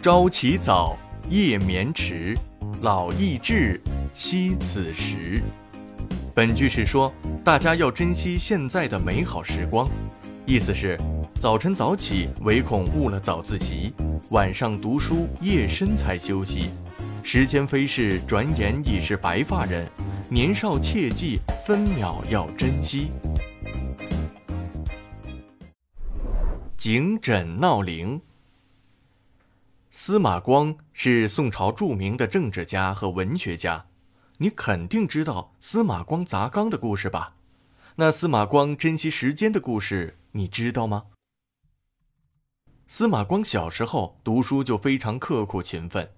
朝起早，夜眠迟，老易至，惜此时。本句是说，大家要珍惜现在的美好时光。意思是，早晨早起唯恐误了早自习，晚上读书夜深才休息。时间飞逝，转眼已是白发人。年少切记，分秒要珍惜。警枕闹铃。司马光是宋朝著名的政治家和文学家，你肯定知道司马光砸缸的故事吧？那司马光珍惜时间的故事，你知道吗？司马光小时候读书就非常刻苦勤奋，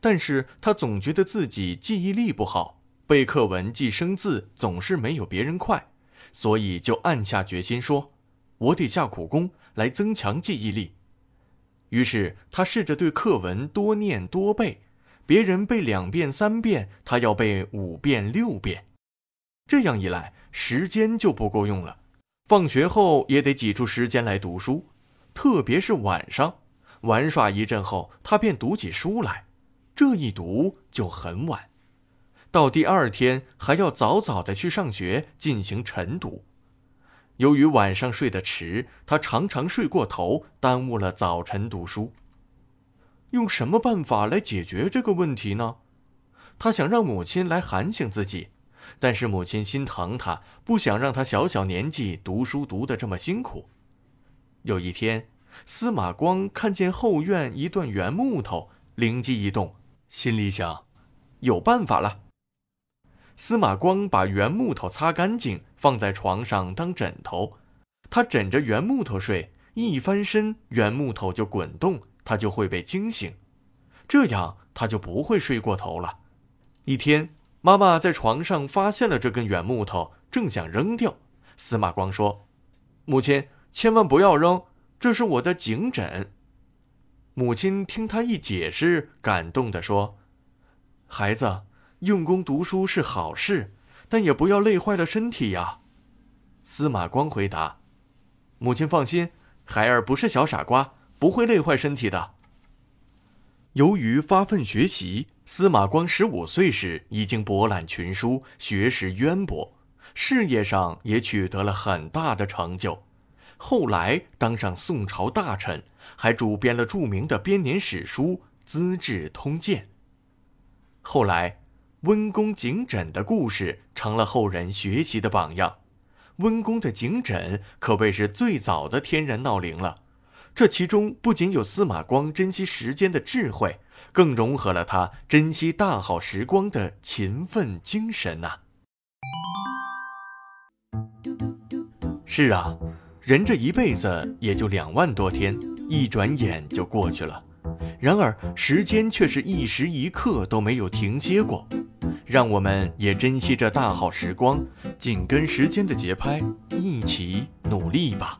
但是他总觉得自己记忆力不好，背课文、记生字总是没有别人快，所以就暗下决心说：“我得下苦功来增强记忆力。”于是他试着对课文多念多背，别人背两遍三遍，他要背五遍六遍。这样一来，时间就不够用了。放学后也得挤出时间来读书，特别是晚上，玩耍一阵后，他便读起书来。这一读就很晚，到第二天还要早早的去上学进行晨读。由于晚上睡得迟，他常常睡过头，耽误了早晨读书。用什么办法来解决这个问题呢？他想让母亲来喊醒自己，但是母亲心疼他，不想让他小小年纪读书读得这么辛苦。有一天，司马光看见后院一段圆木头，灵机一动，心里想：有办法了。司马光把圆木头擦干净，放在床上当枕头。他枕着圆木头睡，一翻身，圆木头就滚动，他就会被惊醒。这样他就不会睡过头了。一天，妈妈在床上发现了这根圆木头，正想扔掉。司马光说：“母亲，千万不要扔，这是我的颈枕。”母亲听他一解释，感动地说：“孩子。”用功读书是好事，但也不要累坏了身体呀。司马光回答：“母亲放心，孩儿不是小傻瓜，不会累坏身体的。”由于发奋学习，司马光十五岁时已经博览群书，学识渊博，事业上也取得了很大的成就。后来当上宋朝大臣，还主编了著名的编年史书《资治通鉴》。后来。温公颈枕的故事成了后人学习的榜样。温公的颈枕可谓是最早的天然闹铃了。这其中不仅有司马光珍惜时间的智慧，更融合了他珍惜大好时光的勤奋精神呐。是啊，人这一辈子也就两万多天，一转眼就过去了。然而时间却是一时一刻都没有停歇过。让我们也珍惜这大好时光，紧跟时间的节拍，一起努力吧。